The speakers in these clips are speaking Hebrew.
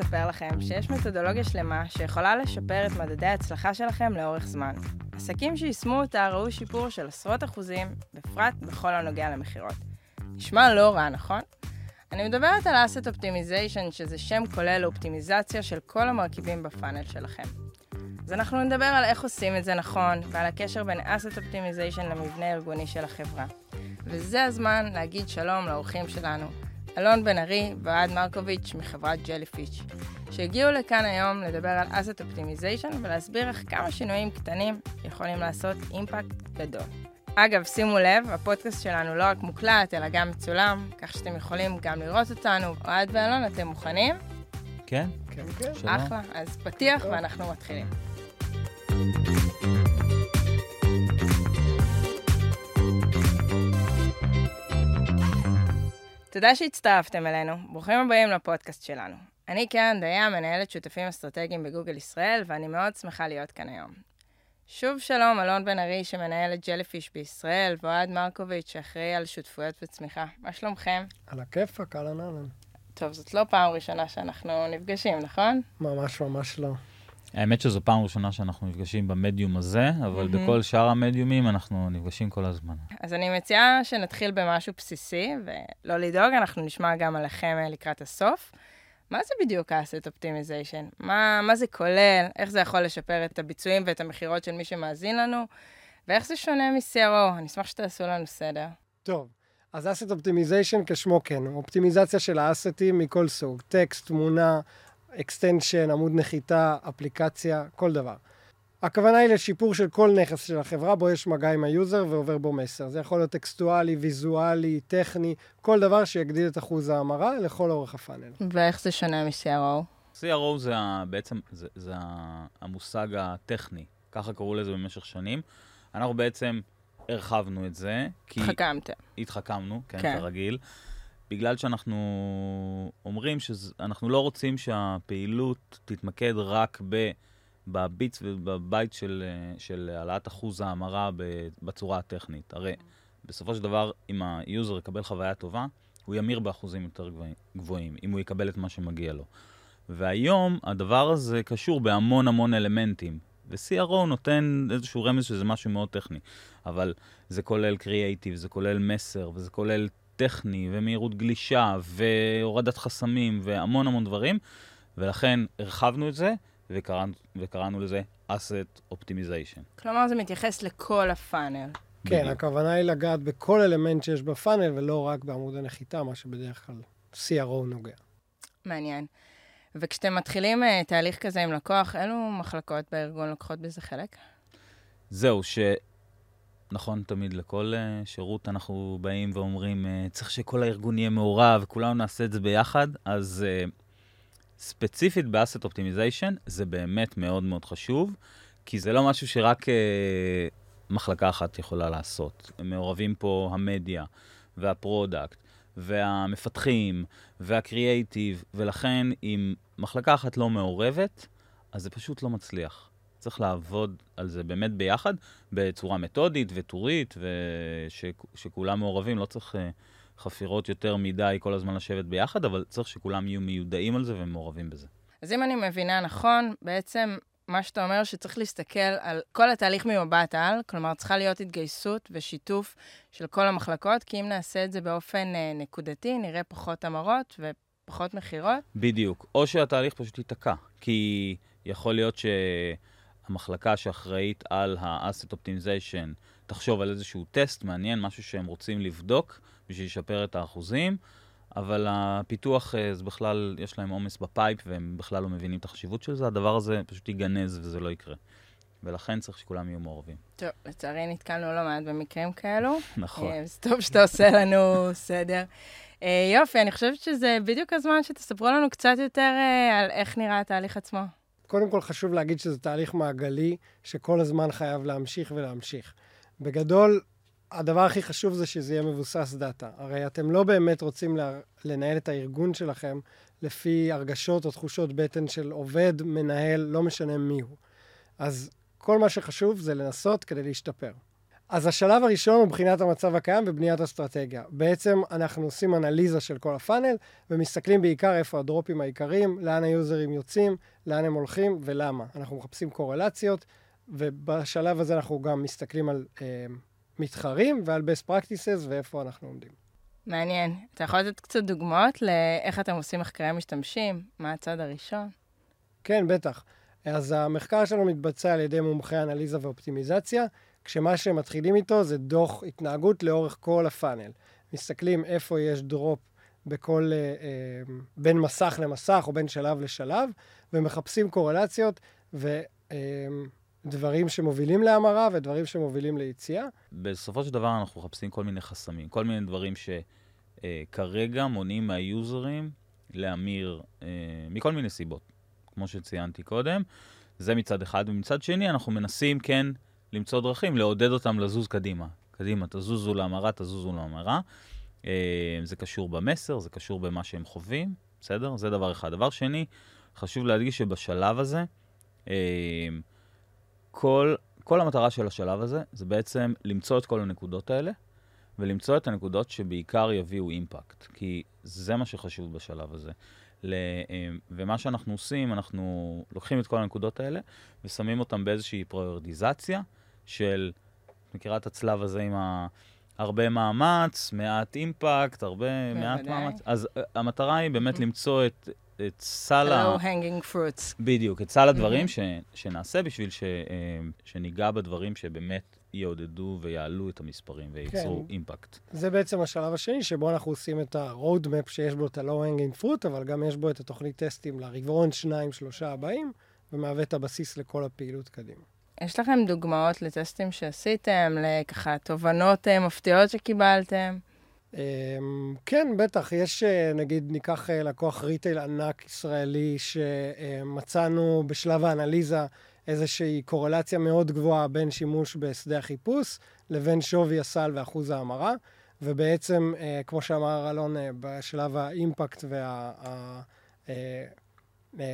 לספר לכם שיש מתודולוגיה שלמה שיכולה לשפר את מדדי ההצלחה שלכם לאורך זמן. עסקים שיישמו אותה ראו שיפור של עשרות אחוזים, בפרט בכל הנוגע למכירות. נשמע לא רע, נכון? אני מדברת על asset optimization, שזה שם כולל לאופטימיזציה של כל המרכיבים ב funnel שלכם. אז אנחנו נדבר על איך עושים את זה נכון, ועל הקשר בין asset optimization למבנה הארגוני של החברה. וזה הזמן להגיד שלום לאורחים שלנו, אלון בן ארי ואוהד מרקוביץ' מחברת Jellyfish, שהגיעו לכאן היום לדבר על asset optimization ולהסביר איך כמה שינויים קטנים יכולים לעשות impact גדול. אגב, שימו לב, הפודקאסט שלנו לא רק מוקלט, אלא גם מצולם, כך שאתם יכולים גם לראות אותנו. אוהד ואלון, אתם מוכנים? כן. כן, כן. אחלה. אז פתיח ואנחנו מתחילים. תודה שהצטרפתם אלינו, ברוכים הבאים לפודקאסט שלנו. אני קרן דיין, מנהלת שותפים אסטרטגיים בגוגל ישראל, ואני מאוד שמחה להיות כאן היום. שוב שלום, אלון בן ארי, שמנהל את ג'ליפיש בישראל, ואוהד מרקוביץ', שאחראי על שותפויות וצמיחה. מה שלומכם? על הכיפאק, אהלן אהלן. טוב, זאת לא פעם ראשונה שאנחנו נפגשים, נכון? ממש ממש לא. האמת שזו פעם ראשונה שאנחנו נפגשים במדיום הזה, אבל מהמם. בכל שאר המדיומים אנחנו נפגשים כל הזמן. אז אני מציעה שנתחיל במשהו בסיסי, ולא לדאוג, אנחנו נשמע גם עליכם אה, לקראת הסוף. מה זה בדיוק ה asset optimization? מה, מה זה כולל? איך זה יכול לשפר את הביצועים ואת המכירות של מי שמאזין לנו? ואיך זה שונה מ-CRO? אני אשמח שתעשו לנו סדר. טוב, אז asset optimization כשמו כן, אופטימיזציה של ה asset ים מכל סוג, טקסט, תמונה, extension, עמוד נחיתה, אפליקציה, כל דבר. הכוונה היא לשיפור של כל נכס של החברה, בו יש מגע עם ה user ועובר בו מסר. זה יכול להיות טקסטואלי, ויזואלי, טכני, כל דבר שיגדיל את אחוז ההמרה לכל אורך ה funnel. ואיך זה שונה מ-CRO? CRO זה בעצם, זה, זה המושג הטכני, ככה קראו לזה במשך שנים. אנחנו בעצם הרחבנו את זה, כי התחכמתם. התחכמנו, כן, כן. בגלל שאנחנו אומרים שאנחנו לא רוצים שהפעילות תתמקד רק ב... ב bits וב bytes של, של העלאת אחוז ההמרה בצורה הטכנית. הרי בסופו של דבר, אם ה user יקבל חוויה טובה, הוא ימיר באחוזים יותר גבוהים, אם הוא יקבל את מה שמגיע לו. והיום הדבר הזה קשור בהמון המון אלמנטים, ו-CRO נותן איזשהו רמז שזה משהו מאוד טכני, אבל זה כולל קריאייטיב, זה כולל מסר, וזה כולל טכני, ומהירות גלישה, והורדת חסמים, והמון המון דברים, ולכן הרחבנו את זה, וקראנו, וקראנו לזה asset optimization. כלומר, זה מתייחס לכל הפאנל. כן, בדיוק. הכוונה היא לגעת בכל אלמנט שיש בפאנל ולא רק בעמוד הנחיתה, מה שבדרך כלל CRO נוגע. מעניין. וכשאתם מתחילים אה, תהליך כזה עם לקוח, אילו מחלקות בארגון לוקחות בזה חלק? זהו, ש... נכון, תמיד לכל uh, שירות אנחנו באים ואומרים, uh, צריך שכל הארגון יהיה מעורב, כולנו נעשה את זה ביחד, אז uh, ספציפית ב asset optimization זה באמת מאוד מאוד חשוב, כי זה לא משהו שרק מחלקה אחת יכולה לעשות. מעורבים פה המדיה וה product והמפתחים והקריאייטיב, ולכן אם מחלקה אחת לא מעורבת, אז זה פשוט לא מצליח. צריך לעבוד על זה באמת ביחד, בצורה מתודית וטורית, ושכולם מעורבים, לא צריך אה, חפירות יותר מדי כל הזמן לשבת ביחד, אבל צריך שכולם יהיו מיודעים על זה ומעורבים בזה. אז אם אני מבינה נכון, בעצם מה שאתה אומר שצריך להסתכל על כל התהליך ממבט על, כלומר צריכה להיות התגייסות ושיתוף של כל המחלקות, כי אם נעשה את זה באופן אה, נקודתי, נראה פחות המרות ופחות מכירות. בדיוק. או שהתהליך פשוט ייתקע, כי יכול להיות שהמחלקה שאחראית על ה-asset optimization תחשוב על איזשהו טסט מעניין, משהו שהם רוצים לבדוק בשביל לשפר את האחוזים, אבל הפיתוח, אה, זה בכלל, יש להם עומס ב pipe והם בכלל לא מבינים את החשיבות של זה, הדבר הזה פשוט ייגנז וזה לא יקרה. ולכן צריך שכולם יהיו מעורבים. טוב, לצערי נתקלנו לא מעט במקרים כאלו. נכון. אה, אז טוב שאתה עושה לנו סדר. אה, יופי, אני חושבת שזה בדיוק הזמן שתספרו לנו קצת יותר על איך נראה התהליך עצמו. קודם כל חשוב להגיד שזה תהליך מעגלי, שכל הזמן חייב להמשיך ולהמשיך. בגדול, הדבר הכי חשוב זה שזה יהיה מבוסס דאטה. הרי אתם לא באמת רוצים לנהל את הארגון שלכם לפי הרגשות או תחושות בטן של עובד, מנהל, לא משנה מי הוא. אז כל מה שחשוב זה לנסות כדי להשתפר. אז השלב הראשון הוא בחינת המצב הקיים ובניית אסטרטגיה. בעצם אנחנו עושים אנליזה של כל הפאנל, ומסתכלים בעיקר איפה הדרופים העיקריים, לאן היוזרים יוצאים, לאן הם הולכים ולמה. אנחנו מחפשים קורלציות, ובשלב הזה אנחנו גם מסתכלים על אה, מתחרים ועל best practices ואיפה אנחנו עומדים. מעניין. אתה יכול לתת קצת דוגמאות לאיך אתם עושים מחקרי משתמשים? מה הצד הראשון? כן, בטח. אז המחקר שלנו מתבצע על ידי מומחי אנליזה ואופטימיזציה, כשמה שהם מתחילים איתו זה דוח התנהגות לאורך כל הפאנל. מסתכלים איפה יש דרופ בכל, אה, אה, בין מסך למסך או בין שלב לשלב, ומחפשים קורלציות ודברים אה, שמובילים להמרה ודברים שמובילים ליציאה. בסופו של דבר אנחנו מחפשים כל מיני חסמים, כל מיני דברים שכרגע אה, מונעים מהיוזרים להמיר אה, מכל מיני סיבות, כמו שציינתי קודם. זה מצד אחד, ומצד שני אנחנו מנסים כן למצוא דרכים לעודד אותם לזוז קדימה. קדימה, תזוזו להמרה, תזוזו להמרה. אה, זה קשור במסר, זה קשור במה שהם חווים, בסדר? זה דבר אחד. דבר שני, חשוב להדגיש שבשלב הזה, אה, כל, כל המטרה של השלב הזה זה בעצם למצוא את כל הנקודות האלה, ולמצוא את הנקודות שבעיקר יביאו אימפקט, כי זה מה שחשוב בשלב הזה. אה, ומה שאנחנו עושים, אנחנו לוקחים את כל הנקודות האלה ושמים אותן באיזושהי פריורדיזציה של, את מכירה את הצלב הזה עם ה... הרבה מאמץ, מעט אימפקט, הרבה, מעט מאמץ. אז uh, המטרה היא באמת mm-hmm. למצוא את, את סל ה... hanging fruits. בדיוק, את סל הדברים mm-hmm. ש, שנעשה בשביל ש, uh, שניגע בדברים שבאמת יעודדו ויעלו את המספרים וייצרו כן. אימפקט. זה בעצם השלב השני, שבו אנחנו עושים את ה-road map שיש בו את ה-low hanging fruit, אבל גם יש בו את התוכנית טסטים לרבעון, שניים, שלושה הבאים, ומהווה את הבסיס לכל הפעילות קדימה. יש לכם דוגמאות לטסטים שעשיתם, לככה תובנות אה, מפתיעות שקיבלתם? אמ, כן, בטח. יש, אה, נגיד, ניקח אה, לקוח ריטייל ענק ישראלי שמצאנו בשלב האנליזה איזושהי קורלציה מאוד גבוהה בין שימוש בשדה החיפוש לבין שווי הסל ואחוז ההמרה. ובעצם, כמו שאמר אלון, בשלב האימפקט וה...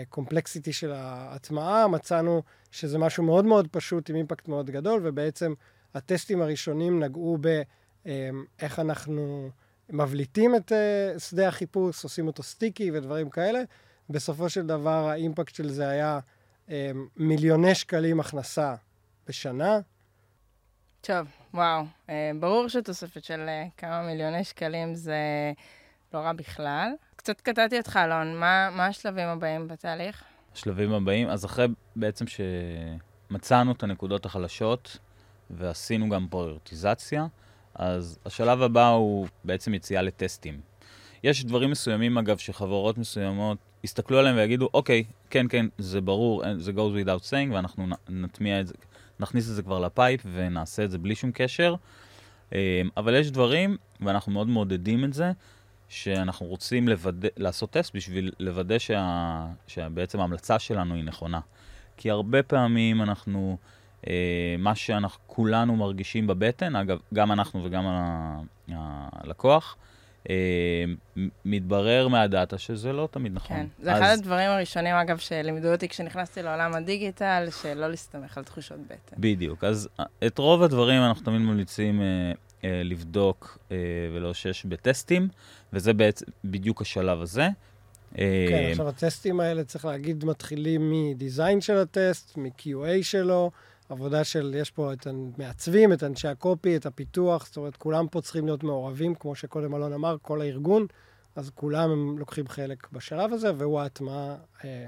קומפלקסיטי של ההטמעה, מצאנו שזה משהו מאוד מאוד פשוט עם אימפקט מאוד גדול, ובעצם הטסטים הראשונים נגעו באיך אמ, אנחנו מבליטים את אה, שדה החיפוש, עושים אותו סטיקי ודברים כאלה. בסופו של דבר האימפקט של זה היה אמ, מיליוני שקלים הכנסה בשנה. טוב, וואו. אה, ברור שתוספת של אה, כמה מיליוני שקלים זה לא רע בכלל. קצת קטעתי אותך, אלון. מה, מה השלבים הבאים בתהליך? השלבים הבאים, אז אחרי בעצם שמצאנו את הנקודות החלשות ועשינו גם פריורטיזציה, אז השלב הבא הוא בעצם יציאה לטסטים. יש דברים מסוימים, אגב, שחברות מסוימות יסתכלו עליהם ויגידו, אוקיי, כן, כן, זה ברור, זה goes without saying, ואנחנו נטמיע את זה, נכניס את זה כבר לפייפ ונעשה את זה בלי שום קשר. אה, אבל יש דברים, ואנחנו מאוד מעודדים את זה, שאנחנו רוצים לוודא, לעשות טסט בשביל לוודא שה, שבעצם ההמלצה שלנו היא נכונה. כי הרבה פעמים אנחנו, אה, מה שאנחנו כולנו מרגישים בבטן, אגב, גם אנחנו וגם הלקוח, אה, מתברר מהדאטה שזה לא תמיד נכון. כן, זה אז... אחד הדברים הראשונים, אגב, שלימדו אותי כשנכנסתי לעולם הדיגיטל, שלא להסתמך על תחושות בטן. בדיוק, אז את רוב הדברים אנחנו תמיד ממליצים אה, אה, לבדוק אה, ולאושש בטסטים, וזה בעצם בדיוק השלב הזה. אה, כן, עכשיו הטסטים האלה, צריך להגיד, מתחילים מדיזיין של הטסט, מ-QA שלו, עבודה של, יש פה את המעצבים, את אנשי הקופי, את הפיתוח, זאת אומרת, כולם פה צריכים להיות מעורבים, כמו שקודם אלון אמר, כל הארגון, אז כולם הם לוקחים חלק בשלב הזה, והוא ההטמעה אה,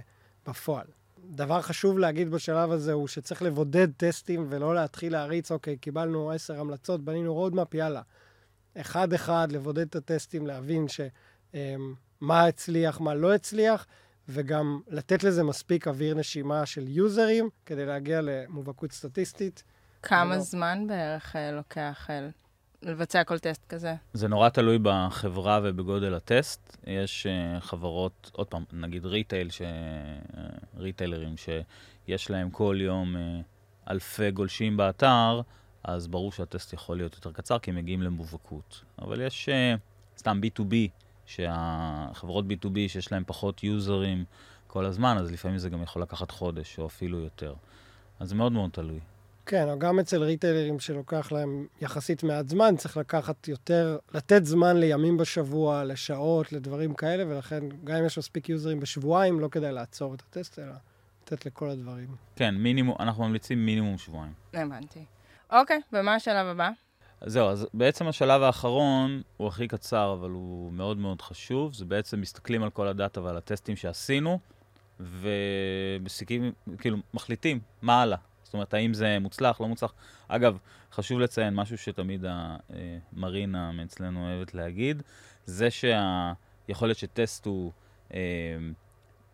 בפועל. דבר חשוב להגיד בשלב הזה הוא שצריך לבודד טסטים ולא להתחיל להריץ, אוקיי, קיבלנו עשר המלצות, בנינו roadmap, יאללה. אחד-אחד, לבודד את הטסטים, להבין ש, אמ, מה הצליח, מה לא הצליח, וגם לתת לזה מספיק אוויר נשימה של user ים כדי להגיע למובהקות סטטיסטית. כמה ולא... זמן בערך אה, לוקח אה, לבצע כל טסט כזה? זה נורא תלוי בחברה ובגודל הטסט. יש אה, חברות, עוד פעם, נגיד retail, ש... אה, ריטיילרים, שיש להם כל יום uh, אלפי גולשים באתר, אז ברור שהטסט יכול להיות יותר קצר, כי הם מגיעים למובהקות. אבל יש סתם B2B, שהחברות B2B שיש להם פחות יוזרים כל הזמן, אז לפעמים זה גם יכול לקחת חודש או אפילו יותר. אז זה מאוד מאוד תלוי. כן, או גם אצל ריטיילרים שלוקח להם יחסית מעט זמן, צריך לקחת יותר, לתת זמן לימים בשבוע, לשעות, לדברים כאלה, ולכן גם אם יש מספיק יוזרים בשבועיים, לא כדאי לעצור את הטסט, אלא לתת לכל הדברים. כן, מינימום, אנחנו ממליצים מינימום שבועיים. הבנתי. אוקיי, ומה השלב הבא? זהו, אז בעצם השלב האחרון הוא הכי קצר, אבל הוא מאוד מאוד חשוב. זה בעצם מסתכלים על כל הדאטה ועל הטסטים שעשינו, ומסיקים, כאילו, מחליטים מה הלאה. זאת אומרת, האם זה מוצלח, לא מוצלח. אגב, חשוב לציין משהו שתמיד המרינה מאצלנו אוהבת להגיד, זה שיכול להיות שטסט הוא, אה,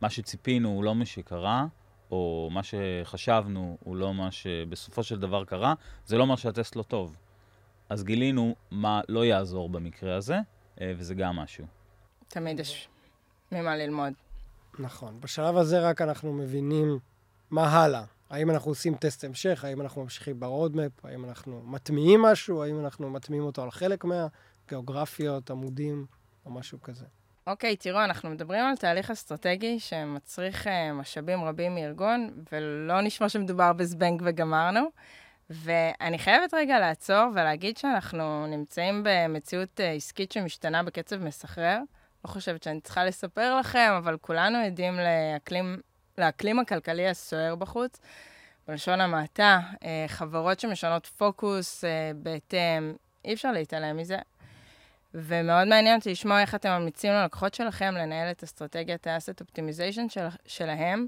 מה שציפינו הוא לא מה שקרה, או מה שחשבנו הוא לא מה שבסופו של דבר קרה, זה לא אומר שהטסט לא טוב. אז גילינו מה לא יעזור במקרה הזה, אה, וזה גם משהו. תמיד יש ממה ללמוד. נכון. בשלב הזה רק אנחנו מבינים מה הלאה. האם אנחנו עושים טסט המשך, האם אנחנו ממשיכים ברודמפ, האם אנחנו מטמיעים משהו, האם אנחנו מטמיעים אותו על חלק מהגיאוגרפיות, עמודים, או משהו כזה. אוקיי, תראו, אנחנו מדברים על תהליך אסטרטגי שמצריך uh, משאבים רבים מארגון, ולא נשמע שמדובר בזבנג וגמרנו. ואני חייבת רגע לעצור ולהגיד שאנחנו נמצאים במציאות uh, עסקית שמשתנה בקצב מסחרר. לא חושבת שאני צריכה לספר לכם, אבל כולנו עדים לאקלים, לאקלים הכלכלי הסוער בחוץ. בלשון המעטה, uh, חברות שמשנות פוקוס uh, בהתאם, אי אפשר להתעלם מזה. ומאוד מעניין אותי לשמוע איך אתם ממליצים ללקוחות שלכם לנהל את אסטרטגיית ה-asset optimization של, שלהם,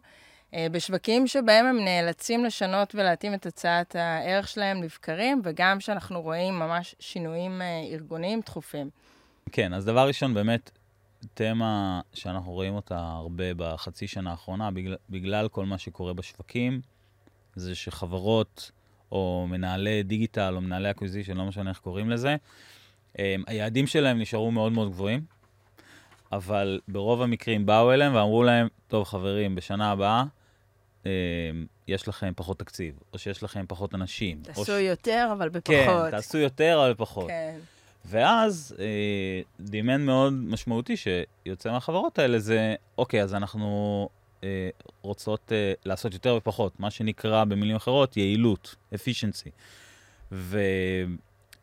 אה, בשווקים שבהם הם נאלצים לשנות ולהתאים את הצעת הערך שלהם לבקרים, וגם שאנחנו רואים ממש שינויים אה, ארגוניים דחופים. כן, אז דבר ראשון, באמת, תמה שאנחנו רואים אותה הרבה בחצי שנה האחרונה, בגלל, בגלל כל מה שקורה בשווקים, זה שחברות או מנהלי דיגיטל או מנהלי acquisition, לא משנה איך קוראים לזה, אמ, היעדים שלהם נשארו מאוד מאוד גבוהים, אבל ברוב המקרים באו אליהם ואמרו להם, טוב חברים, בשנה הבאה אמ, יש לכם פחות תקציב, או שיש לכם פחות אנשים. תעשו ש... יותר, אבל בפחות. כן, תעשו יותר, אבל בפחות. כן. ואז אה, demand מאוד משמעותי שיוצא מהחברות האלה זה, אוקיי, אז אנחנו אה, רוצות אה, לעשות יותר ופחות, מה שנקרא במילים אחרות יעילות, efficiency. ו...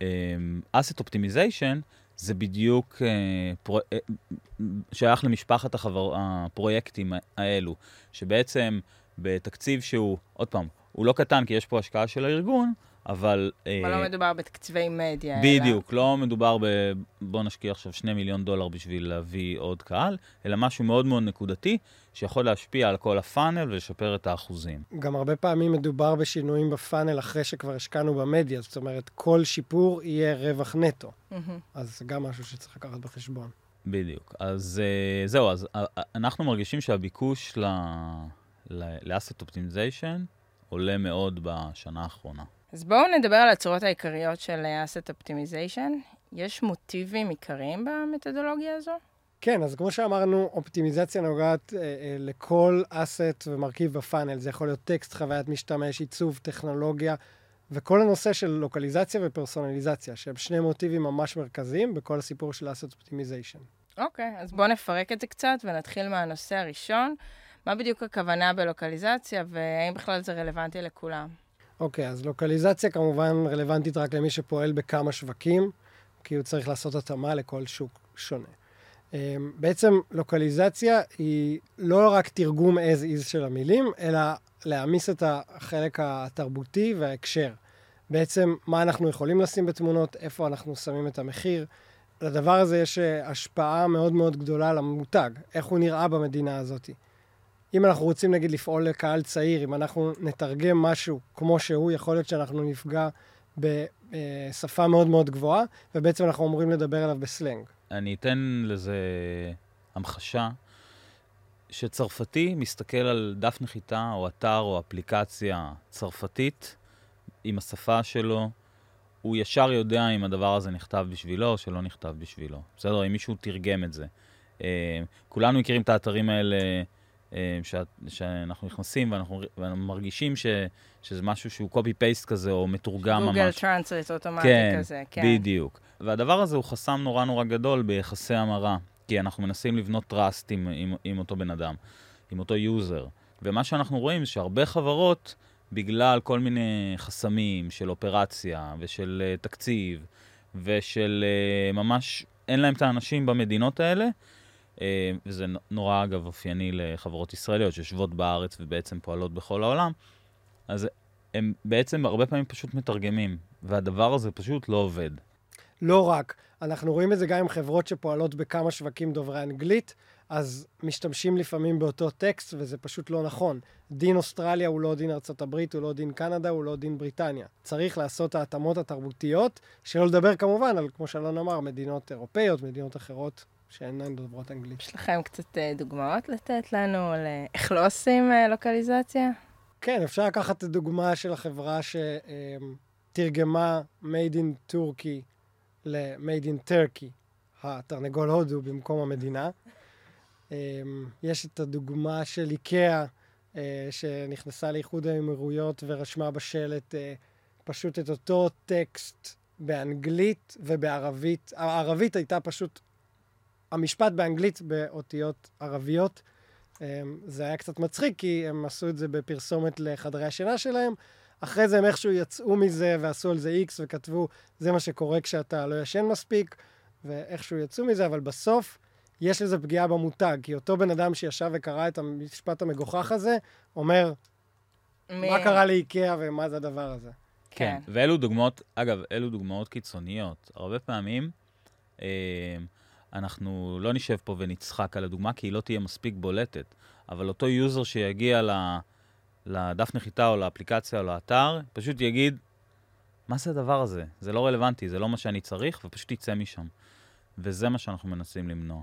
אמ, asset optimization זה בדיוק uh, פרו, uh, שייך למשפחת החבר, הפרויקטים האלו, שבעצם בתקציב שהוא, עוד פעם, הוא לא קטן כי יש פה השקעה של הארגון, אבל... אבל uh, לא מדובר בתקציבי מדיה. בדיוק, אלא... לא מדובר ב... בוא נשקיע עכשיו 2 מיליון דולר בשביל להביא עוד קהל, אלא משהו מאוד מאוד נקודתי, שיכול להשפיע על כל הפאנל ולשפר את האחוזים. גם הרבה פעמים מדובר בשינויים בפאנל אחרי שכבר השקענו במדיה, זאת אומרת, כל שיפור יהיה רווח נטו. Mm-hmm. אז זה גם משהו שצריך לקחת בחשבון. בדיוק. אז uh, זהו, אז uh, אנחנו מרגישים שהביקוש ל-asset optimization עולה מאוד בשנה האחרונה. אז בואו נדבר על הצורות העיקריות של asset optimization. יש מוטיבים עיקריים במתודולוגיה הזו? כן, אז כמו שאמרנו, אופטימיזציה נוגעת אה, אה, לכל אסט ומרכיב בפאנל. זה יכול להיות טקסט, חוויית משתמש, עיצוב, טכנולוגיה, וכל הנושא של לוקליזציה ופרסונליזציה, שהם שני מוטיבים ממש מרכזיים בכל הסיפור של אסט אופטימיזיישן. אוקיי, אז בואו נפרק את זה קצת ונתחיל מהנושא הראשון. מה בדיוק הכוונה בלוקליזציה, והאם בכלל זה רלוונטי לכולם? אוקיי, אז לוקליזציה כמובן רלוונטית רק למי שפועל בכמה שווקים, כי הוא צריך לעשות התאמה לכל שוק שונה. אמ, בעצם לוקליזציה היא לא רק תרגום as is של המילים, אלא להעמיס את החלק התרבותי וההקשר. בעצם מה אנחנו יכולים לשים בתמונות, איפה אנחנו שמים את המחיר. לדבר הזה יש אה, השפעה מאוד מאוד גדולה למותג, איך הוא נראה במדינה הזאת. אם אנחנו רוצים נגיד לפעול לקהל צעיר, אם אנחנו נתרגם משהו כמו שהוא, יכול להיות שאנחנו נפגע בשפה מאוד מאוד גבוהה, ובעצם אנחנו אמורים לדבר עליו בסלנג. אני אתן לזה המחשה, שצרפתי מסתכל על דף נחיתה או אתר או אפליקציה צרפתית עם השפה שלו, הוא ישר יודע אם הדבר הזה נכתב בשבילו או שלא נכתב בשבילו. בסדר? אם מישהו תרגם את זה. אה, כולנו מכירים את האתרים האלה שאת, שאנחנו נכנסים ואנחנו, ואנחנו מרגישים ש, שזה משהו שהוא copy-paste כזה או מתורגם ממש. Google Translate אוטומטי כן, כזה, כן. בדיוק. והדבר הזה הוא חסם נורא נורא גדול ביחסי המרה, כי אנחנו מנסים לבנות trust עם, עם, עם אותו בן אדם, עם אותו user. ומה שאנחנו רואים זה שהרבה חברות בגלל כל מיני חסמים של אופרציה ושל אה, תקציב ושל uh, ממש, אין להם את האנשים במדינות האלה, וזה נורא אגב אופייני לחברות ישראליות שיושבות בארץ ובעצם פועלות בכל העולם, אז הם בעצם הרבה פעמים פשוט מתרגמים, והדבר הזה פשוט לא עובד. לא רק, אנחנו רואים את זה גם עם חברות שפועלות בכמה שווקים דוברי אנגלית, אז משתמשים לפעמים באותו טקסט, וזה פשוט לא נכון. דין אוסטרליה הוא לא דין ארצות הברית, הוא לא דין קנדה, הוא לא דין בריטניה. צריך לעשות ההתאמות התרבותיות, שלא לדבר כמובן על, כמו שאלון אמר, מדינות אירופאיות, מדינות אחרות שאינן דוברות אנגלית. יש לכם קצת אה, דוגמאות לתת לנו על אה, איך לא עושים אה, לוקליזציה? כן, אפשר לקחת את הדוגמה של החברה שתרגמה Made in Turkey ל-Made in Turkey, התרנגול הודו במקום המדינה. אמ, יש את הדוגמה של איקאה, אה, שנכנסה לאיחוד האמירויות ורשמה בשלט פשוט את אותו טקסט באנגלית ובערבית. הערבית הייתה פשוט, המשפט באנגלית באותיות ערביות. אמ, זה היה קצת מצחיק, כי הם עשו את זה בפרסומת לחדרי השינה שלהם. אחרי זה הם איכשהו יצאו מזה ועשו על זה איקס וכתבו, זה מה שקורה כשאתה לא ישן מספיק, ואיכשהו יצאו מזה, אבל בסוף יש לזה פגיעה במותג, כי אותו בן אדם שישב וקרא את המשפט המגוחך הזה, אומר, מ... מה קרה לאיקאה ומה זה הדבר הזה. כן, כן. ואלו דוגמאות, אגב, אלו דוגמאות קיצוניות. הרבה פעמים אה, אנחנו לא נשב פה ונצחק על הדוגמה, כי היא לא תהיה מספיק בולטת, אבל אותו user שיגיע. לדף נחיתה או לאפליקציה או לאתר, פשוט יגיד, מה זה הדבר הזה? זה לא רלוונטי, זה לא מה שאני צריך, ופשוט יצא משם. וזה מה שאנחנו מנסים למנוע.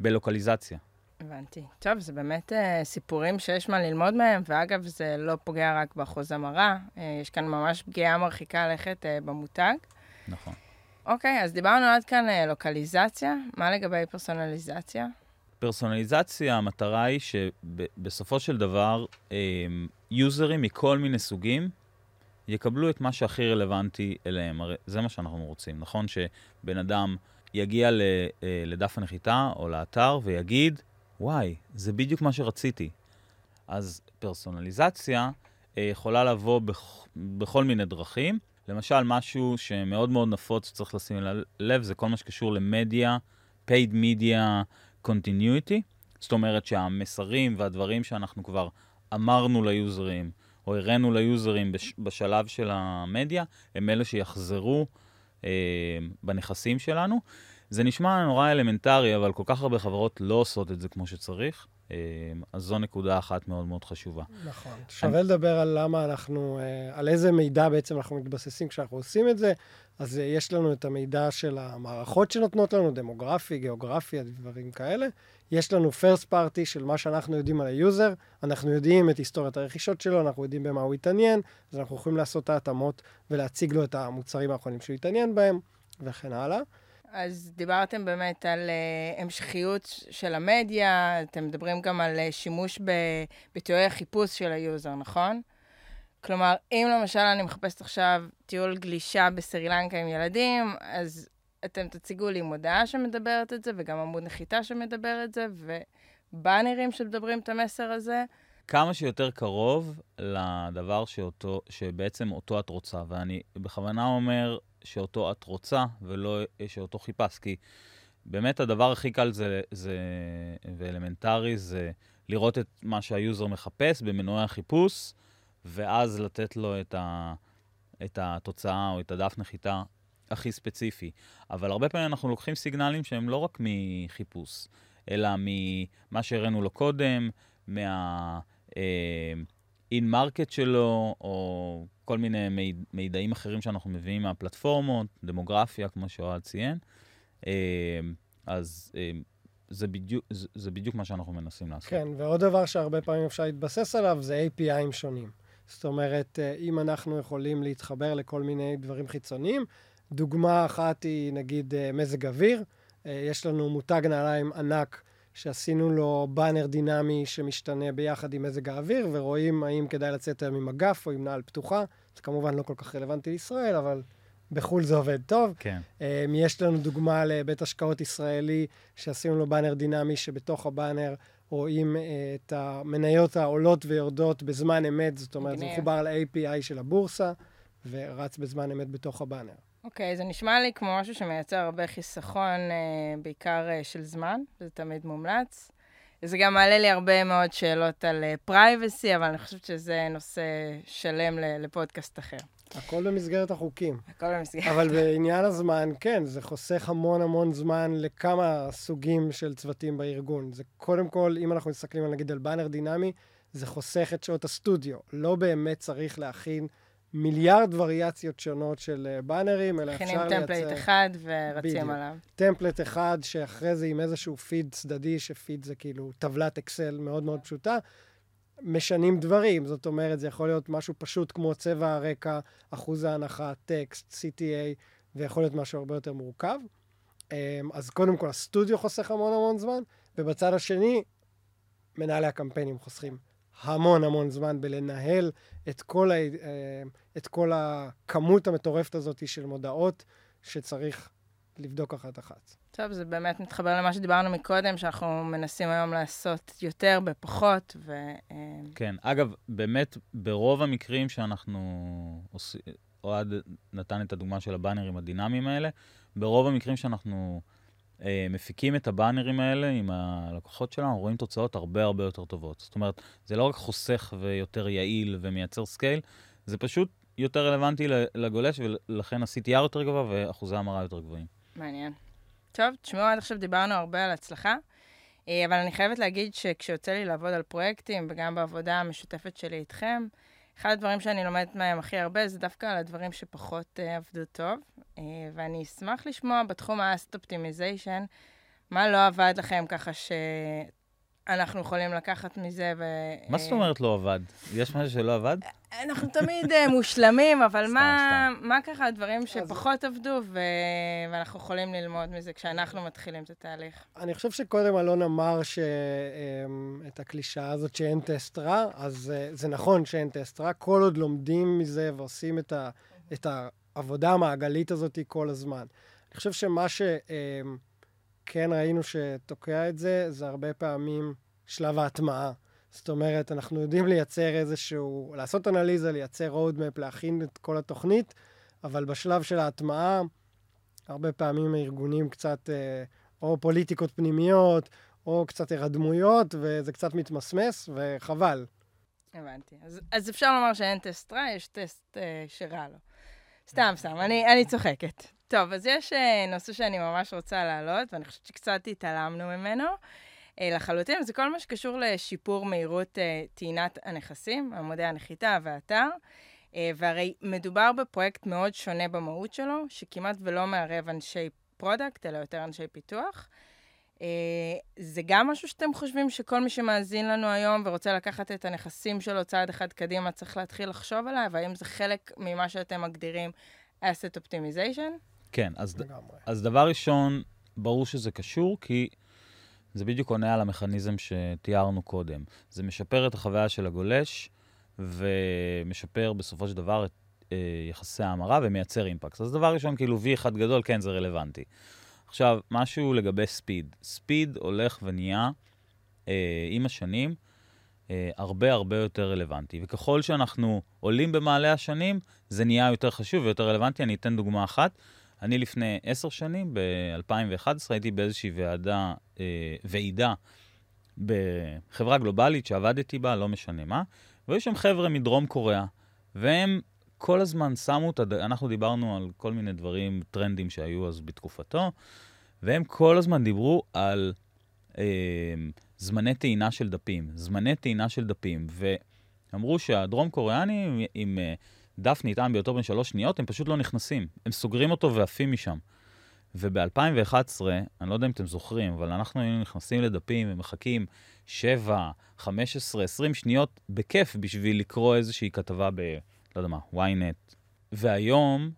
בלוקליזציה. הבנתי. טוב, זה באמת אה, סיפורים שיש מה ללמוד מהם, ואגב, זה לא פוגע רק באחוז המרה, אה, יש כאן ממש פגיעה מרחיקה לכת אה, במותג. נכון. אוקיי, אז דיברנו עד כאן uh, לוקליזציה, מה לגבי פרסונליזציה? פרסונליזציה, המטרה היא שבסופו של דבר, אה, יוזרים מכל מיני סוגים יקבלו את מה שהכי רלוונטי אליהם. הרי זה מה שאנחנו רוצים, נכון? שבן אדם יגיע אה, לדף הנחיתה או לאתר ויגיד, וואי, זה בדיוק מה שרציתי. אז פרסונליזציה אה, יכולה לבוא בכ, בכל מיני דרכים. למשל, משהו שמאוד מאוד נפוץ, שצריך לשים לב, זה כל מה שקשור למדיה, paid media, continuity, זאת אומרת שהמסרים והדברים שאנחנו כבר אמרנו ליוזרים, או הראינו ליוזרים בש, בשלב של המדיה, הם אלה שיחזרו אה, בנכסים שלנו. זה נשמע נורא אלמנטרי, אבל כל כך הרבה חברות לא עושות את זה כמו שצריך. אה, אז זו נקודה אחת מאוד מאוד חשובה. נכון. שווה אני... לדבר על למה אנחנו, אה, על איזה מידע בעצם אנחנו מתבססים כשאנחנו עושים את זה. אז אה, יש לנו את המידע של המערכות שנותנות לנו, דמוגרפי, גיאוגרפיה, דברים כאלה. יש לנו first party של מה שאנחנו יודעים על ה user, אנחנו יודעים את היסטוריית הרכישות שלו, אנחנו יודעים במה הוא התעניין, אז אנחנו יכולים לעשות את ההתאמות ולהציג לו את המוצרים האחרונים שהוא התעניין בהם, וכן הלאה. אז דיברתם באמת על אה, המשכיות של המדיה, אתם מדברים גם על אה, שימוש בביטויי החיפוש של ה user, נכון? כלומר, אם למשל אני מחפשת עכשיו טיול גלישה בסרילנקה עם ילדים, אז אתם תציגו לי מודעה שמדברת את זה, וגם עמוד נחיתה שמדבר את זה, ובאנרים שמדברים את המסר הזה. כמה שיותר קרוב לדבר שאותו, שבעצם אותו את רוצה, ואני בכוונה אומר שאותו את רוצה, ולא שאותו חיפש, כי באמת הדבר הכי קל זה, זה, ואלמנטרי זה לראות את מה שה user מחפש במנועי החיפוש, ואז לתת לו את, ה, את התוצאה או את הדף נחיתה הכי ספציפי. אבל הרבה פעמים אנחנו לוקחים סיגנלים שהם לא רק מחיפוש, אלא ממה שהראינו לו קודם, מה... in-market שלו, או כל מיני מיד, מידעים אחרים שאנחנו מביאים מהפלטפורמות, דמוגרפיה, כמו שאוהד ציין. Uh, אז uh, זה בדיוק, זה, זה בדיוק מה שאנחנו מנסים לעשות. כן, ועוד דבר שהרבה פעמים אפשר להתבסס עליו זה API'ים שונים. זאת אומרת, אה, אם אנחנו יכולים להתחבר לכל מיני דברים חיצוניים, דוגמה אחת היא נגיד אה, מזג אוויר. אה, יש לנו מותג נעליים ענק שעשינו לו באנר דינמי שמשתנה ביחד עם מזג האוויר, ורואים האם כדאי לצאת היום עם אגף או עם נעל פתוחה. זה כמובן לא כל כך רלוונטי לישראל, אבל בחו"ל זה עובד טוב. כן. יש לנו דוגמה לבית השקעות ישראלי שעשינו לו באנר דינמי, שבתוך הבאנר רואים אה, את המניות העולות ויורדות בזמן אמת, זאת אומרת, זה. מחובר ל-API של הבורסה, ורץ בזמן אמת בתוך הבאנר. אוקיי, זה נשמע לי כמו משהו שמייצר הרבה חיסכון, אה, בעיקר אה, של זמן, וזה תמיד מומלץ. זה גם מעלה לי הרבה מאוד שאלות על פרייבסי, אבל אני חושבת שזה נושא שלם לפודקאסט אחר. הכל במסגרת החוקים. הכל במסגרת. אבל בעניין הזמן, כן, זה חוסך המון המון זמן לכמה סוגים של צוותים בארגון. זה קודם כל, אם אנחנו מסתכלים על נגיד על באנר דינמי, זה חוסך את שעות הסטודיו. לא באמת צריך להכין מיליארד וריאציות שונות של אה, באנרים, אלא מכינים אפשר template לייצר אחד ורצים בדיוק. עליו. template אחד, שאחרי זה עם איזשהו פיד צדדי, שפיד זה כאילו טבלת אקסל מאוד מאוד פשוטה, משנים דברים. זאת אומרת, זה יכול להיות משהו פשוט כמו צבע הרקע, אחוז ההנחה, טקסט, CTA, ויכול להיות משהו הרבה יותר מורכב. אמ, אז קודם כל, הסטודיו חוסך המון המון זמן, ובצד השני, מנהלי הקמפיינים חוסכים המון המון זמן בלנהל את כל, ה, אמ, את כל הכמות המטורפת הזאת של מודעות שצריך לבדוק אחת-אחת. טוב, זה באמת מתחבר למה שדיברנו מקודם, שאנחנו מנסים היום לעשות יותר בפחות, ו... אה, כן, אגב, באמת, ברוב המקרים שאנחנו עושים, אוהד נתן את הדוגמה של הבאנרים הדינמיים האלה, ברוב המקרים שאנחנו אה, מפיקים את הבאנרים האלה עם הלקוחות שלנו, רואים תוצאות הרבה הרבה יותר טובות. זאת אומרת, זה לא רק חוסך ויותר יעיל ומייצר scale, זה פשוט יותר רלוונטי לגולש, ולכן ה-CTR יותר גבוה ואחוזי המרה יותר גבוהים. מעניין. טוב, תשמעו, עד עכשיו דיברנו הרבה על הצלחה, אה, אבל אני חייבת להגיד שכשיוצא לי לעבוד על פרויקטים, וגם בעבודה המשותפת שלי איתכם, אחד הדברים שאני לומדת מהם הכי הרבה זה דווקא על הדברים שפחות uh, עבדו טוב, uh, ואני אשמח לשמוע בתחום ה-Asset Optimization, מה לא עבד לכם ככה שאנחנו יכולים לקחת מזה ו... מה זאת אומרת לא עבד? יש משהו שלא עבד? אנחנו תמיד uh, מושלמים, אבל סתם, מה, מה ככה הדברים שפחות עבדו, ו... ואנחנו יכולים ללמוד מזה כשאנחנו מתחילים את התהליך. אני חושב שקודם אלון אמר ש... אמ, את הקלישאה הזאת שאין טסט רע, אז אה, זה נכון שאין טסט רע, כל עוד לומדים מזה ועושים את, ה... את העבודה המעגלית הזאת כל הזמן. אני חושב שמה שכן ראינו שתוקע את זה, זה הרבה פעמים שלב ההטמעה. זאת אומרת, אנחנו יודעים לייצר איזשהו, לעשות אנליזה, לייצר roadmap, להכין את כל התוכנית, אבל בשלב של ההטמעה, הרבה פעמים הארגונים קצת, אה, או פוליטיקות פנימיות, או קצת הירדמויות, וזה קצת מתמסמס, וחבל. הבנתי. אז, אז אפשר לומר שאין טסט רע, יש טסט אה, שרע לו. סתם, סתם, אני, אני צוחקת. טוב, אז יש אה, נושא שאני ממש רוצה להעלות, ואני חושבת שקצת התעלמנו ממנו. אה, לחלוטין, זה כל מה שקשור לשיפור מהירות אה, טעינת הנכסים, עמודי הנחיתה והאתר. והרי מדובר בפרויקט מאוד שונה במהות שלו, שכמעט ולא מערב אנשי product, אלא יותר אנשי פיתוח. זה גם משהו שאתם חושבים שכל מי שמאזין לנו היום ורוצה לקחת את הנכסים שלו צעד אחד קדימה צריך להתחיל לחשוב עליו? האם זה חלק ממה שאתם מגדירים asset optimization? כן, אז. אז דבר ראשון, ברור שזה קשור, כי זה בדיוק עונה על המכניזם שתיארנו קודם. זה משפר את החוויה של הגולש, ומשפר בסופו של דבר את אה, יחסי ההמרה ומייצר אימפקט. אז דבר ראשון, כאילו V אחד גדול, כן, זה רלוונטי. עכשיו, משהו לגבי ספיד. ספיד הולך ונהיה אה, עם השנים אה, הרבה הרבה יותר רלוונטי. וככל שאנחנו עולים במעלה השנים, זה נהיה יותר חשוב ויותר רלוונטי. אני אתן דוגמה אחת. אני לפני עשר שנים, ב-2011, הייתי באיזושהי ועדה, אה, ועידה בחברה גלובלית שעבדתי בה, לא משנה מה, והיו שם חבר'ה מדרום קוריאה, והם כל הזמן שמו את הד... אנחנו דיברנו על כל מיני דברים, טרנדים שהיו אז בתקופתו, והם כל הזמן דיברו על אה, זמני טעינה של דפים, זמני טעינה של דפים, ואמרו שהדרום קוריאנים עם, אה, דף נטען ביותר בין שלוש שניות, הם פשוט לא נכנסים, הם סוגרים אותו ועפים משם. וב-2011, אני לא יודע אם אתם זוכרים, אבל אנחנו היינו נכנסים לדפים ומחכים 7, 15, 20 שניות בכיף בשביל לקרוא איזושהי כתבה ב... לא יודע מה, ynet. והיום,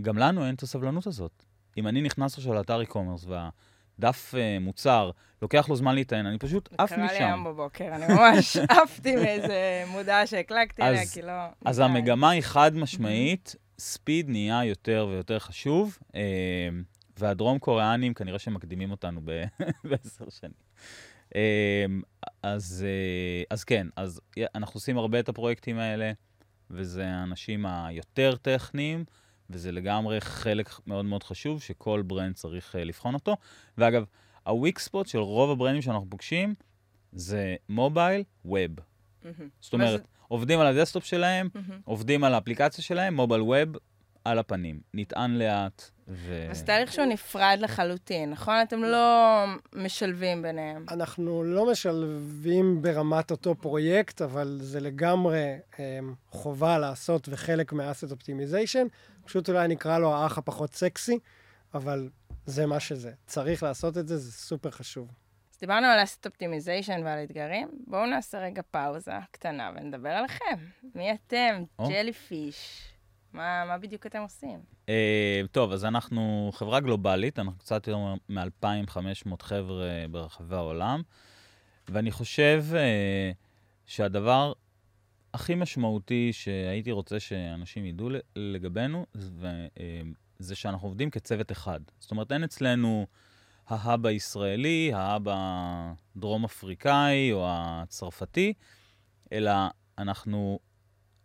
גם לנו אין את הסבלנות הזאת. אם אני נכנס עכשיו לאתר e-commerce והדף uh, מוצר, לוקח לו זמן להיטען, אני פשוט עף קרה לי משם. היום בבוקר, אני ממש עפתי מאיזה מודעה שהקלקתי עליה, כי לא... אז. המגמה היא חד משמעית, ספיד נהיה יותר ויותר חשוב, אה, והדרום קוריאנים כנראה שמקדימים אותנו בעשר שנים. אמ, אז, אה, אז כן, אז אנחנו עושים הרבה את הפרויקטים האלה, וזה האנשים היותר טכניים, וזה לגמרי חלק מאוד מאוד חשוב שכל ברנד צריך אה, לבחון אותו. ואגב, הוויק ספוט של רוב הברנדים שאנחנו פוגשים זה מובייל, ווב. זאת אומרת, עובדים על ה desktop שלהם, עובדים על האפליקציה שלהם, mobile web, על הפנים. נטען לאט, ו... אז תהליך שהוא נפרד לחלוטין, נכון? אתם לא משלבים ביניהם. אנחנו לא משלבים ברמת אותו פרויקט, אבל זה לגמרי אה, חובה לעשות וחלק מה-asset optimization. פשוט אולי נקרא לו האח הפחות סקסי, אבל זה מה שזה. צריך לעשות את זה, זה סופר חשוב. אז דיברנו על asset optimization ועל אתגרים, בואו נעשה רגע פאוזה קטנה ונדבר עליכם. מי אתם? ג'לי פיש. מה, מה בדיוק אתם עושים? Uh, טוב, אז אנחנו חברה גלובלית, אנחנו קצת יותר מ-2,500 חבר'ה ברחבי העולם, ואני חושב uh, שהדבר הכי משמעותי שהייתי רוצה שאנשים ידעו לגבינו, uh, זה שאנחנו עובדים כצוות אחד. זאת אומרת, אין אצלנו ה hub הישראלי, ה hub הדרום אפריקאי או הצרפתי, אלא אנחנו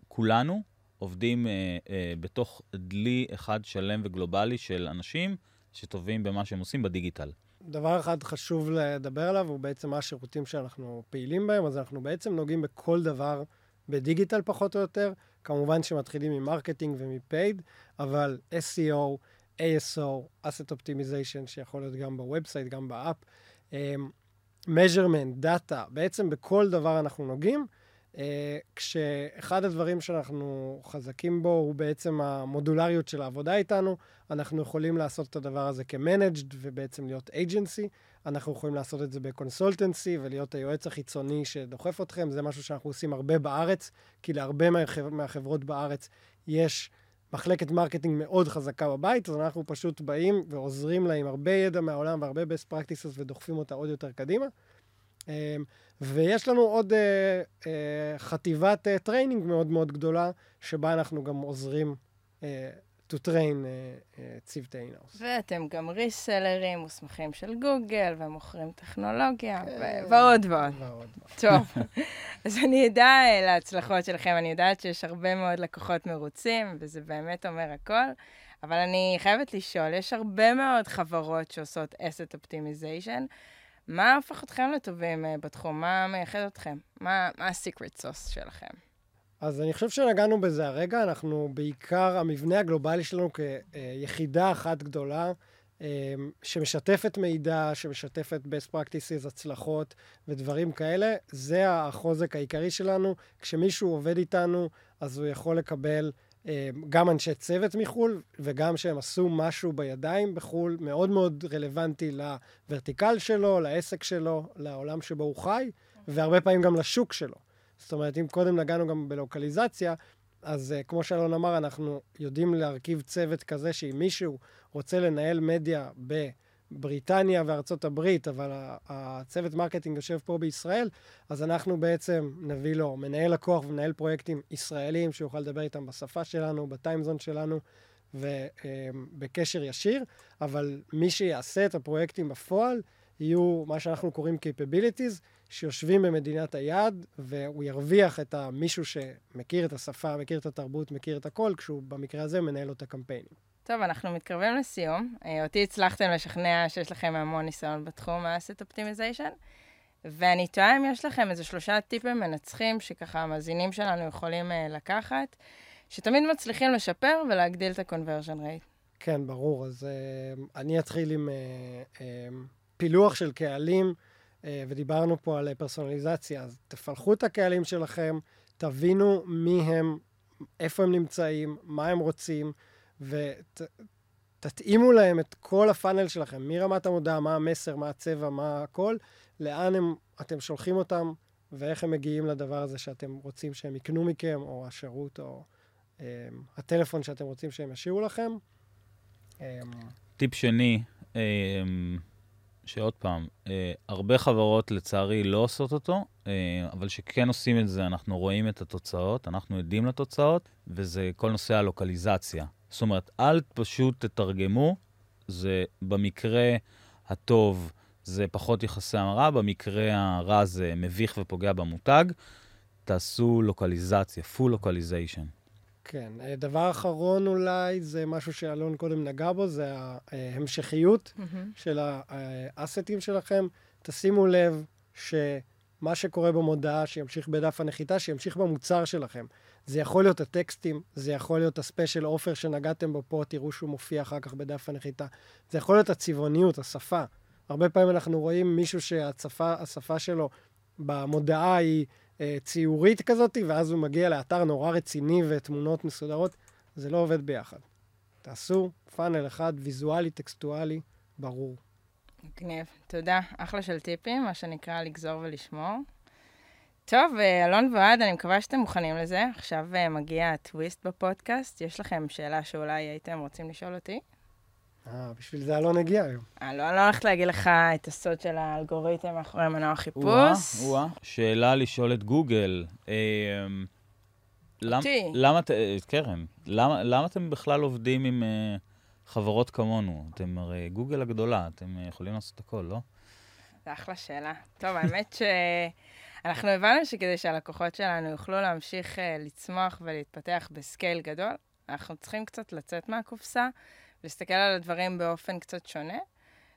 כולנו עובדים אה, אה, בתוך דלי אחד שלם וגלובלי של אנשים שטובים במה שהם עושים בדיגיטל. דבר אחד חשוב לדבר עליו הוא בעצם מה השירותים שאנחנו פעילים בהם, אז אנחנו בעצם נוגעים בכל דבר בדיגיטל פחות או יותר. כמובן שמתחילים מ marketing ומ paid, אבל SEO, ASO, Asset Optimization, שיכול להיות גם ב website, גם ב app, אמ, measurement, דאטה, בעצם בכל דבר אנחנו נוגעים. אה, כשאחד הדברים שאנחנו חזקים בו הוא בעצם המודולריות של העבודה איתנו. אנחנו יכולים לעשות את הדבר הזה כ-managed ובעצם להיות agency. אנחנו יכולים לעשות את זה ב consultancy ולהיות היועץ החיצוני שדוחף אתכם. זה משהו שאנחנו עושים הרבה בארץ, כי להרבה מהחבר... מהחברות בארץ יש מחלקת marketing מאוד חזקה בבית, אז אנחנו פשוט באים ועוזרים לה עם הרבה ידע מהעולם והרבה best practices ודוחפים אותה עוד יותר קדימה. אמ, ויש לנו עוד אה, אה, חטיבת training אה, מאוד מאוד גדולה, שבה אנחנו גם עוזרים to train צוותי in-house. ואתם גם ריסלרים מוסמכים של גוגל, ומוכרים טכנולוגיה, כן. ועוד. ועוד. טוב, אז אני אדע להצלחות שלכם, אני יודעת שיש הרבה מאוד לקוחות מרוצים, וזה באמת אומר הכל. אבל אני חייבת לשאול, יש הרבה מאוד חברות שעושות asset optimization, מה הופך אתכם לטובים uh, בתחום? מה מייחד אתכם? מה, מה ה-secret sauce שלכם? אז אני חושב שנגענו בזה הרגע. אנחנו בעיקר, המבנה הגלובלי שלנו כיחידה אחת גדולה, אה, שמשתפת מידע, שמשתפת best practices, הצלחות ודברים כאלה, זה החוזק העיקרי שלנו. כשמישהו עובד איתנו, אז הוא יכול לקבל אה, גם אנשי צוות מחו"ל, וגם שהם עשו משהו בידיים בחו"ל, מאוד מאוד רלוונטי לוורטיקל שלו, לעסק שלו, לעולם שבו הוא חי, והרבה פעמים גם לשוק שלו. זאת אומרת, אם קודם נגענו גם בלוקליזציה, אז uh, כמו שאלון אמר, אנחנו יודעים להרכיב צוות כזה שאם מישהו רוצה לנהל מדיה ב... בריטניה וארצות הברית, אבל הצוות marketing יושב פה בישראל, אז אנחנו בעצם נביא לו מנהל לקוח ומנהל פרויקטים ישראלים, שיוכל לדבר איתם בשפה שלנו, ב time zone שלנו, ובקשר ישיר, אבל מי שיעשה את הפרויקטים בפועל, יהיו מה שאנחנו קוראים capabilities, שיושבים במדינת היעד, והוא ירוויח את מישהו שמכיר את השפה, מכיר את התרבות, מכיר את הכל, כשהוא במקרה הזה מנהל לו את הקמפיינים. טוב, אנחנו מתקרבים לסיום. אה, אותי הצלחתם לשכנע שיש לכם המון ניסיון בתחום ה-asset optimization, ואני תוהה אם יש לכם איזה שלושה טיפים מנצחים שככה המאזינים שלנו יכולים uh, לקחת, שתמיד מצליחים לשפר ולהגדיל את ה-conversion rate. כן, ברור. אז uh, אני אתחיל עם uh, uh, פילוח של קהלים, uh, ודיברנו פה על פרסונליזציה, אז תפלחו את הקהלים שלכם, תבינו מי הם, איפה הם נמצאים, מה הם רוצים. ותתאימו ות, להם את כל הפאנל שלכם, מרמת המודעה, מה המסר, מה הצבע, מה הכל, לאן הם, אתם שולחים אותם, ואיך הם מגיעים לדבר הזה שאתם רוצים שהם יקנו מכם, או השירות, או um, הטלפון שאתם רוצים שהם ישאירו לכם. Um, טיפ שני, um, שעוד פעם, uh, הרבה חברות לצערי לא עושות אותו, uh, אבל שכן עושים את זה, אנחנו רואים את התוצאות, אנחנו עדים לתוצאות, וזה כל נושא הלוקליזציה. זאת אומרת, אל פשוט תתרגמו, זה במקרה הטוב, זה פחות יחסי המרה, במקרה הרע זה מביך ופוגע במותג. תעשו לוקליזציה, full localization. כן. אה, דבר אחרון אולי, זה משהו שאלון קודם נגע בו, זה ההמשכיות של האסטים שלכם. תשימו לב שמה שקורה במודעה, שימשיך בדף הנחיתה, שימשיך במוצר שלכם. זה יכול להיות הטקסטים, זה יכול להיות הספיישל אופר שנגעתם בו פה, תראו שהוא מופיע אחר כך בדף הנחיתה. זה יכול להיות הצבעוניות, השפה. הרבה פעמים אנחנו רואים מישהו שהשפה שלו במודעה היא אה, ציורית כזאת, ואז הוא מגיע לאתר נורא רציני ותמונות מסודרות. זה לא עובד ביחד. תעשו פאנל אחד, ויזואלי, טקסטואלי, ברור. מגניב. תודה. אחלה של טיפים, מה שנקרא לגזור ולשמור. טוב, אה, אלון ואוהד, אני מקווה שאתם מוכנים לזה. עכשיו אה, מגיע הטוויסט בפודקאסט. יש לכם שאלה שאולי הייתם רוצים לשאול אותי? אה, בשביל זה אלון הגיע היום. אה, לא, אני לא הולכת להגיד לך את הסוד של האלגוריתם מאחורי מנוע חיפוש. או-אה, שאלה לשאול את גוגל. אותי. למה, קרן, למה, אתם בכלל עובדים עם חברות כמונו? אתם הרי גוגל הגדולה, אתם יכולים לעשות הכל, לא? זו אחלה שאלה. טוב, האמת שאנחנו הבנו שכדי שהלקוחות שלנו יוכלו להמשיך uh, לצמוח ולהתפתח בסקייל גדול, אנחנו צריכים קצת לצאת מהקופסה. להסתכל על הדברים באופן קצת שונה.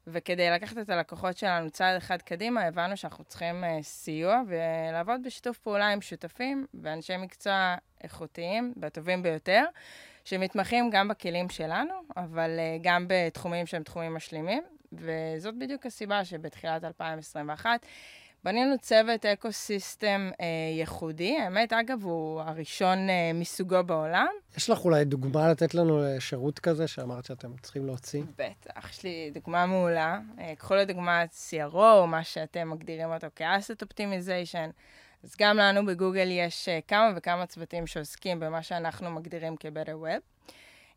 וכדי לקחת את הלקוחות שלנו צעד אחד קדימה, הבנו שאנחנו צריכים uh, סיוע ולעבוד בשיתוף פעולה עם שותפים ואנשי מקצוע איכותיים והטובים ביותר, שמתמחים גם בכלים שלנו, אבל uh, גם בתחומים שהם תחומים משלימים. וזאת בדיוק הסיבה שבתחילת 2021 בנינו צוות אקו-סיסטם אה, ייחודי, האמת, אגב, הוא הראשון אה, מסוגו בעולם. יש לך אולי דוגמה לתת לנו לשירות כזה שאמרת שאתם צריכים להוציא? בטח, יש לי דוגמה מעולה. אה, קחו לדוגמה את CRO, מה שאתם מגדירים אותו כ-asset optimization. אז גם לנו בגוגל יש אה, כמה וכמה צוותים שעוסקים במה שאנחנו מגדירים כ-better web.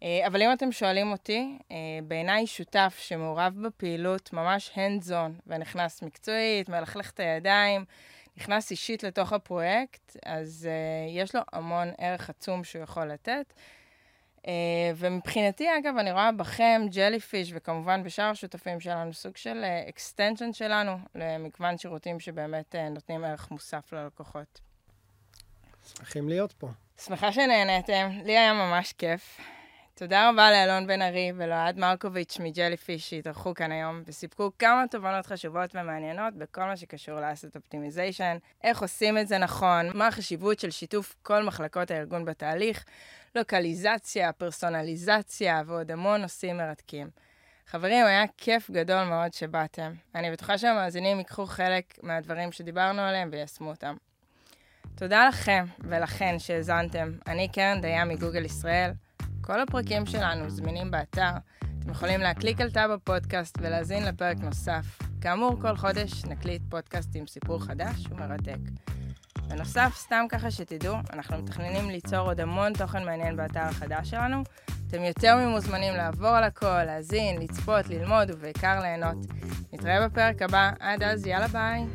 אה, אבל אם אתם שואלים אותי, אה, בעיניי שותף שמעורב בפעילות ממש hands on ונכנס מקצועית, מלכלך את הידיים, נכנס אישית לתוך הפרויקט, אז uh, יש לו המון ערך עצום שהוא יכול לתת. ומבחינתי, אגב, אני רואה בכם, ג'לי פיש, וכמובן בשאר השותפים שלנו, סוג של extension שלנו למגוון שירותים שבאמת נותנים ערך מוסף ללקוחות. שמחים להיות פה. שמחה שנהנתם, לי היה ממש כיף. תודה רבה לאלון בן ארי ולאוהד מרקוביץ' מ Jellyfish שהתארחו כאן היום וסיפקו כמה תובנות חשובות ומעניינות בכל מה שקשור ל asset optimization, איך עושים את זה נכון, מה החשיבות של שיתוף כל מחלקות הארגון בתהליך, לוקליזציה, פרסונליזציה ועוד המון נושאים מרתקים. חברים, היה כיף גדול מאוד שבאתם. אני בטוחה שהמאזינים ייקחו חלק מהדברים שדיברנו עליהם ויישמו אותם. תודה לכם ולכן שהאזנתם. אני קרן דיין מגוגל ישראל. כל הפרקים שלנו זמינים באתר. אתם יכולים להקליק על טאב הפודקאסט ולהזין לפרק נוסף. כאמור, כל חודש נקליט פודקאסט עם סיפור חדש ומרתק. בנוסף, סתם ככה שתדעו, אנחנו מתכננים ליצור עוד המון תוכן מעניין באתר החדש שלנו. אתם יותר ממוזמנים לעבור על הכל, להזין, לצפות, ללמוד ובעיקר ליהנות. נתראה בפרק הבא, עד אז, יאללה ביי.